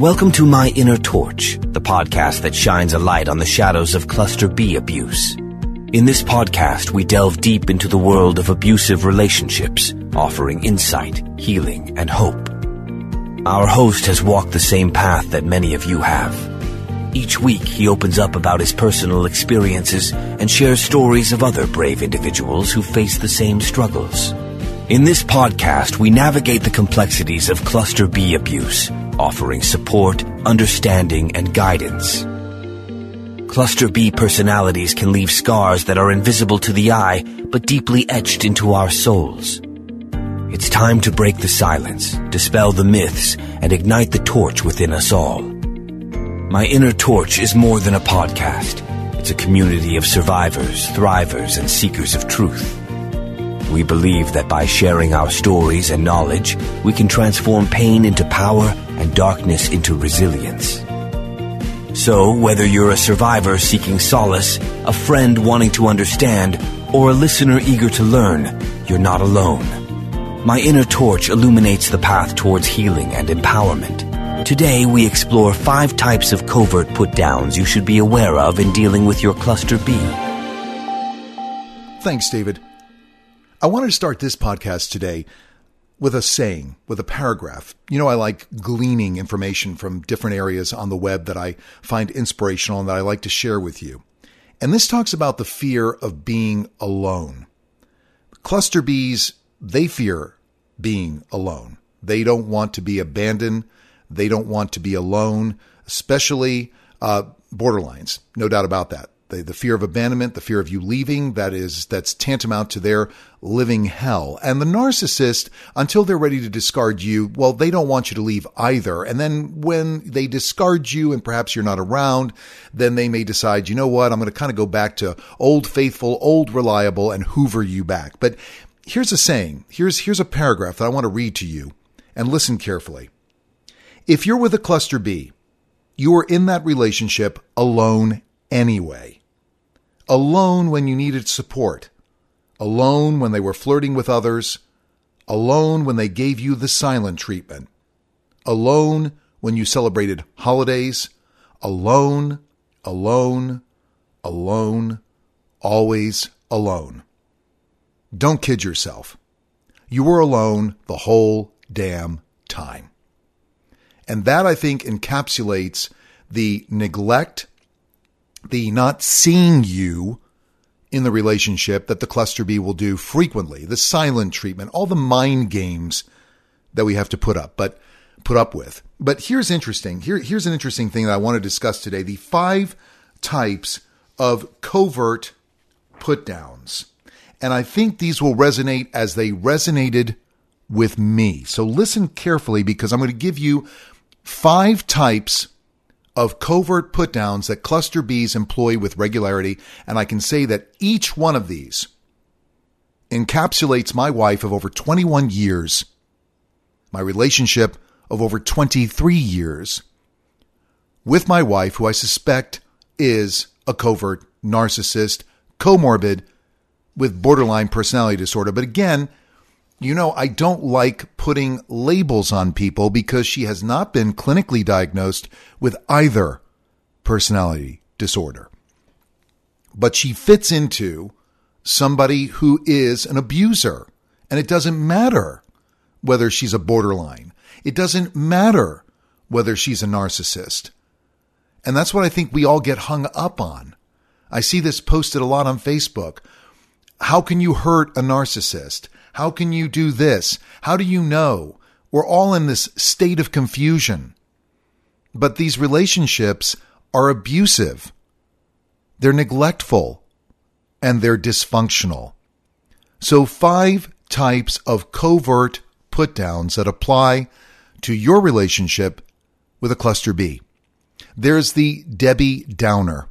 Welcome to My Inner Torch, the podcast that shines a light on the shadows of Cluster B abuse. In this podcast, we delve deep into the world of abusive relationships, offering insight, healing, and hope. Our host has walked the same path that many of you have. Each week, he opens up about his personal experiences and shares stories of other brave individuals who face the same struggles. In this podcast, we navigate the complexities of Cluster B abuse, offering support, understanding, and guidance. Cluster B personalities can leave scars that are invisible to the eye, but deeply etched into our souls. It's time to break the silence, dispel the myths, and ignite the torch within us all. My Inner Torch is more than a podcast. It's a community of survivors, thrivers, and seekers of truth. We believe that by sharing our stories and knowledge, we can transform pain into power and darkness into resilience. So, whether you're a survivor seeking solace, a friend wanting to understand, or a listener eager to learn, you're not alone. My Inner Torch illuminates the path towards healing and empowerment. Today, we explore five types of covert put downs you should be aware of in dealing with your Cluster B. Thanks, David. I wanted to start this podcast today with a saying, with a paragraph. You know, I like gleaning information from different areas on the web that I find inspirational and that I like to share with you. And this talks about the fear of being alone. Cluster Bs, they fear being alone. They don't want to be abandoned. They don't want to be alone, especially uh, borderlines. No doubt about that the, the fear of abandonment, the fear of you leaving, that is, that's tantamount to their living hell. And the narcissist, until they're ready to discard you, well, they don't want you to leave either. And then when they discard you and perhaps you're not around, then they may decide, you know what, I'm going to kind of go back to old faithful, old reliable and hoover you back. But here's a saying. Here's, here's a paragraph that I want to read to you and listen carefully. If you're with a cluster B, you are in that relationship alone anyway alone when you needed support, alone when they were flirting with others, alone when they gave you the silent treatment, alone when you celebrated holidays, alone, alone, alone, always alone. Don't kid yourself. You were alone the whole damn time. And that, I think, encapsulates the neglect the not seeing you in the relationship that the cluster B will do frequently, the silent treatment, all the mind games that we have to put up, but put up with. But here's interesting. Here, here's an interesting thing that I want to discuss today. The five types of covert put downs. And I think these will resonate as they resonated with me. So listen carefully because I'm going to give you five types of covert put downs that cluster Bs employ with regularity, and I can say that each one of these encapsulates my wife of over 21 years, my relationship of over 23 years with my wife, who I suspect is a covert narcissist, comorbid with borderline personality disorder. But again, you know, I don't like putting labels on people because she has not been clinically diagnosed with either personality disorder. But she fits into somebody who is an abuser. And it doesn't matter whether she's a borderline. It doesn't matter whether she's a narcissist. And that's what I think we all get hung up on. I see this posted a lot on Facebook. How can you hurt a narcissist? How can you do this? How do you know? We're all in this state of confusion. But these relationships are abusive. They're neglectful and they're dysfunctional. So five types of covert put downs that apply to your relationship with a cluster B. There's the Debbie Downer.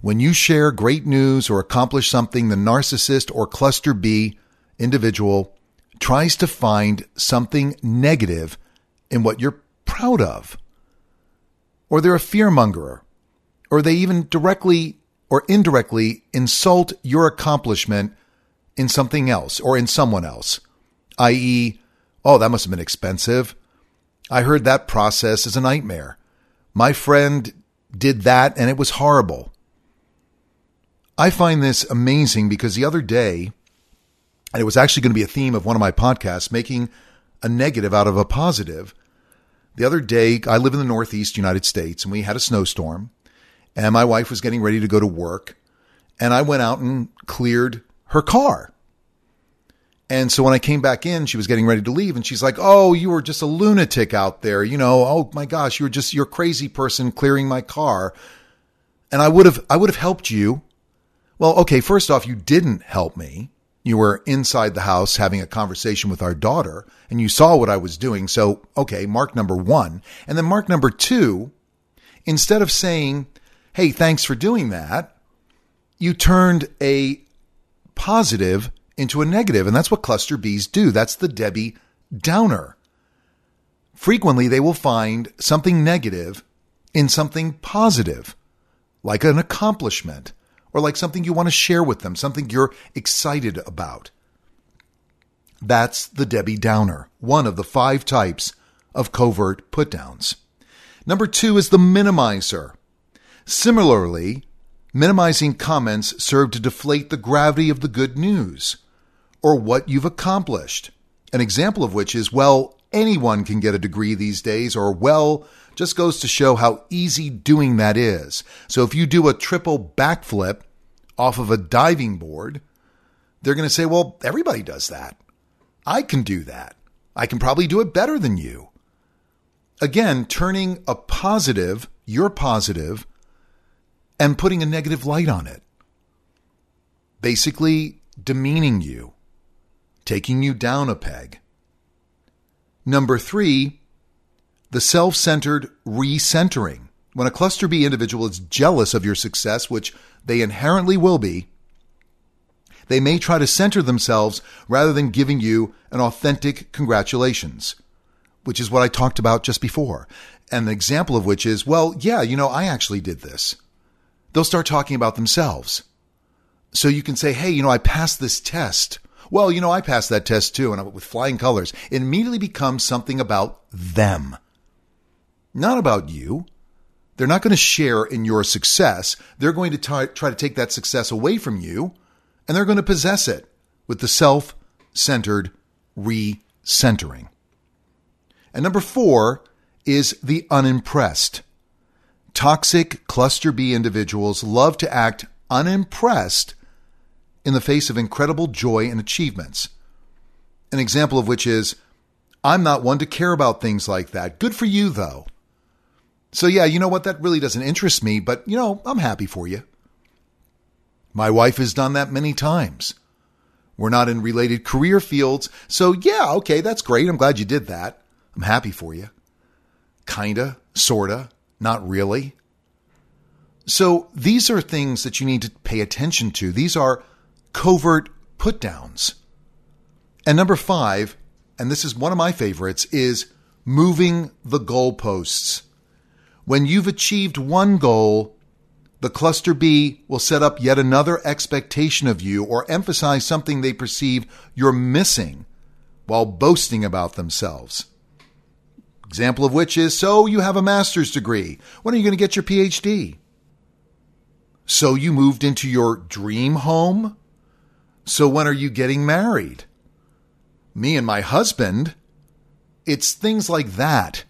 When you share great news or accomplish something, the narcissist or cluster B individual tries to find something negative in what you're proud of. Or they're a fearmonger, or they even directly or indirectly insult your accomplishment in something else or in someone else, i.e., oh, that must have been expensive. I heard that process is a nightmare. My friend did that and it was horrible. I find this amazing because the other day, and it was actually going to be a theme of one of my podcasts, making a negative out of a positive. The other day, I live in the Northeast United States and we had a snowstorm and my wife was getting ready to go to work and I went out and cleared her car. And so when I came back in, she was getting ready to leave and she's like, Oh, you were just a lunatic out there. You know, oh my gosh, you were just, you're a crazy person clearing my car. And I would have, I would have helped you. Well, okay. First off, you didn't help me. You were inside the house having a conversation with our daughter and you saw what I was doing. So, okay, mark number one. And then mark number two, instead of saying, Hey, thanks for doing that, you turned a positive into a negative, and that's what cluster Bs do. That's the Debbie Downer. Frequently, they will find something negative in something positive, like an accomplishment or like something you want to share with them, something you're excited about. That's the Debbie Downer, one of the five types of covert putdowns. Number two is the minimizer. Similarly, minimizing comments serve to deflate the gravity of the good news or what you've accomplished. An example of which is, well, anyone can get a degree these days, or well, just goes to show how easy doing that is. So if you do a triple backflip off of a diving board, they're going to say, well, everybody does that. I can do that. I can probably do it better than you. Again, turning a positive, your positive, and putting a negative light on it. Basically, demeaning you taking you down a peg. Number three, the self centered recentering. When a cluster B individual is jealous of your success, which they inherently will be, they may try to center themselves rather than giving you an authentic congratulations, which is what I talked about just before. And an example of which is, well, yeah, you know, I actually did this. They'll start talking about themselves. So you can say, hey, you know, I passed this test well, you know, I passed that test too, and with flying colors. It immediately becomes something about them, not about you. They're not going to share in your success. They're going to try, try to take that success away from you, and they're going to possess it with the self centered re-centering. And number four is the unimpressed. Toxic cluster B individuals love to act unimpressed in the face of incredible joy and achievements. An example of which is, I'm not one to care about things like that. Good for you, though. So, yeah, you know what? That really doesn't interest me, but, you know, I'm happy for you. My wife has done that many times. We're not in related career fields, so yeah, okay, that's great. I'm glad you did that. I'm happy for you. Kinda, sorta, not really. So these are things that you need to pay attention to. These are covert put downs. And number five, and this is one of my favorites, is moving the goalposts. When you've achieved one goal, the cluster B will set up yet another expectation of you or emphasize something they perceive you're missing while boasting about themselves. Example of which is so you have a master's degree. When are you going to get your PhD? So you moved into your dream home? So when are you getting married? Me and my husband. It's things like that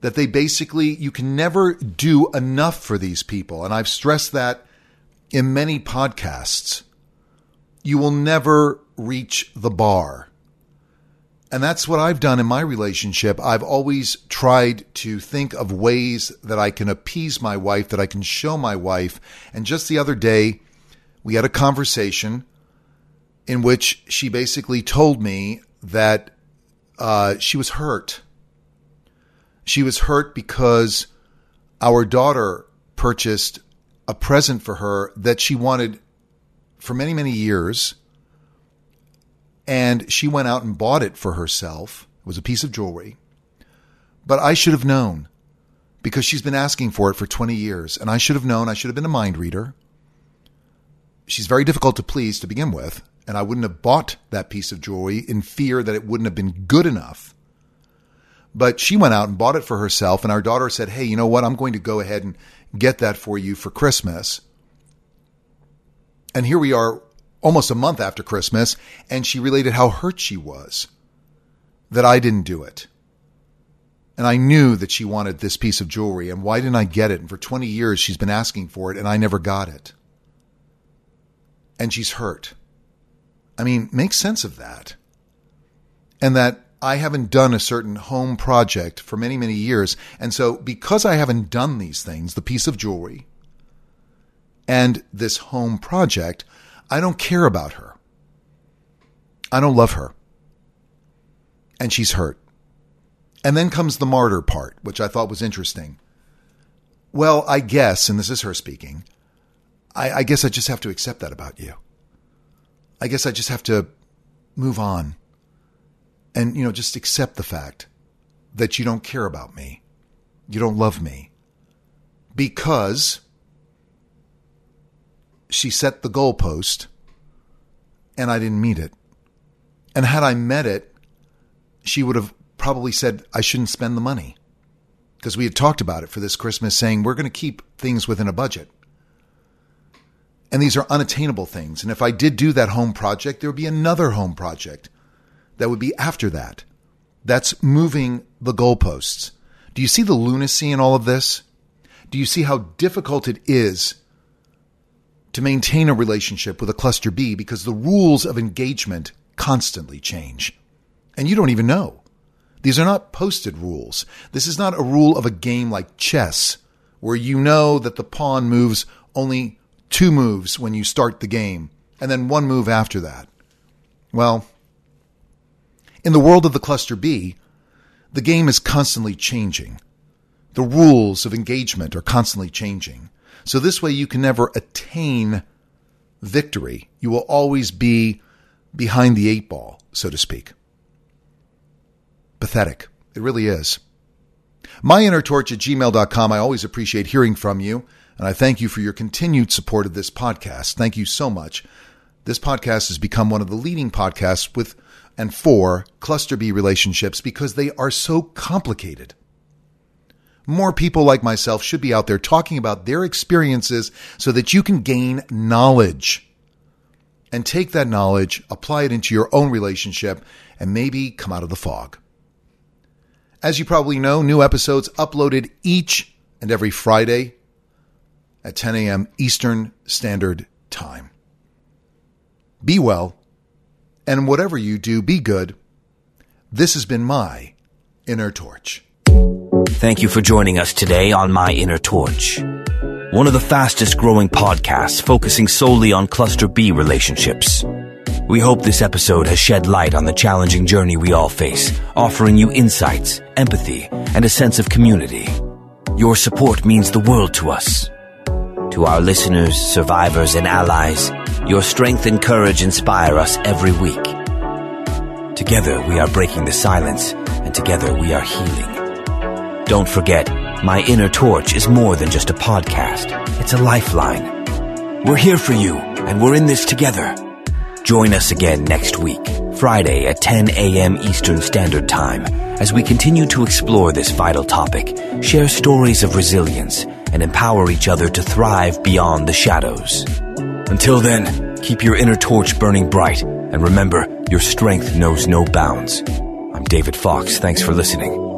that they basically, you can never do enough for these people. And I've stressed that in many podcasts. You will never reach the bar. And that's what I've done in my relationship. I've always tried to think of ways that I can appease my wife, that I can show my wife. And just the other day, we had a conversation in which she basically told me that uh, she was hurt. She was hurt because our daughter purchased a present for her that she wanted for many, many years. And she went out and bought it for herself. It was a piece of jewelry. But I should have known because she's been asking for it for 20 years. And I should have known. I should have been a mind reader. She's very difficult to please to begin with and I wouldn't have bought that piece of jewelry in fear that it wouldn't have been good enough. But she went out and bought it for herself. And our daughter said, Hey, you know what? I'm going to go ahead and get that for you for Christmas. And here we are almost a month after Christmas. And she related how hurt she was that I didn't do it. And I knew that she wanted this piece of jewelry. And why didn't I get it? And for 20 years, she's been asking for it, and I never got it. And she's hurt. I mean, make sense of that. And that I haven't done a certain home project for many, many years. And so, because I haven't done these things, the piece of jewelry and this home project, I don't care about her. I don't love her. And she's hurt. And then comes the martyr part, which I thought was interesting. Well, I guess, and this is her speaking, I, I, guess I just have to accept that about you. I guess I just have to move on and, you know, just accept the fact that you don't care about me. You don't love me. Because she set the goalpost and I didn't meet it. And had I met it, she would have probably said I shouldn't spend the money because we had talked about it for this Christmas, saying we're going to keep things within a budget. And these are unattainable things. And if I did do that home project, there would be another home project that would be after that. That's moving the goalposts. Do you see the lunacy in all of this? Do you see how difficult it is to maintain a relationship with a cluster B because the rules of engagement constantly change? And you don't even know. These are not posted rules. This is not a rule of a game like chess, where you know that the pawn moves only two moves when you start the game, and then one move after that. Well, in the world of the cluster B, the game is constantly changing. The rules of engagement are constantly changing. So this way you can never attain victory. You will always be behind the eight ball, so to speak pathetic. It really is. MyInnerTorch at gmail.com. I always appreciate hearing from you, and I thank you for your continued support of this podcast. Thank you so much. This podcast has become one of the leading podcasts with and for cluster B relationships because they are so complicated. More people like myself should be out there talking about their experiences so that you can gain knowledge and take that knowledge, apply it into your own relationship, and maybe come out of the fog. As you probably know, new episodes uploaded each and every Friday at 10 a.m. Eastern Standard Time. Be well, and whatever you do, be good. This has been my Inner Torch. Thank you for joining us today on My Inner Torch, one of the fastest growing podcasts focusing solely on cluster B relationships. We hope this episode has shed light on the challenging journey we all face, offering you insights, empathy, and a sense of community. Your support means the world to us. To our listeners, survivors, and allies, your strength and courage inspire us every week. Together we are breaking the silence, and together we are healing. Don't forget, My Inner Torch is more than just a podcast. It's a lifeline. We're here for you, and we're in this together. Join us again next week, Friday at 10 a.m. Eastern Standard Time, as we continue to explore this vital topic, share stories of resilience, and empower each other to thrive beyond the shadows. Until then, keep your inner torch burning bright, and remember, your strength knows no bounds. I'm David Fox. Thanks for listening.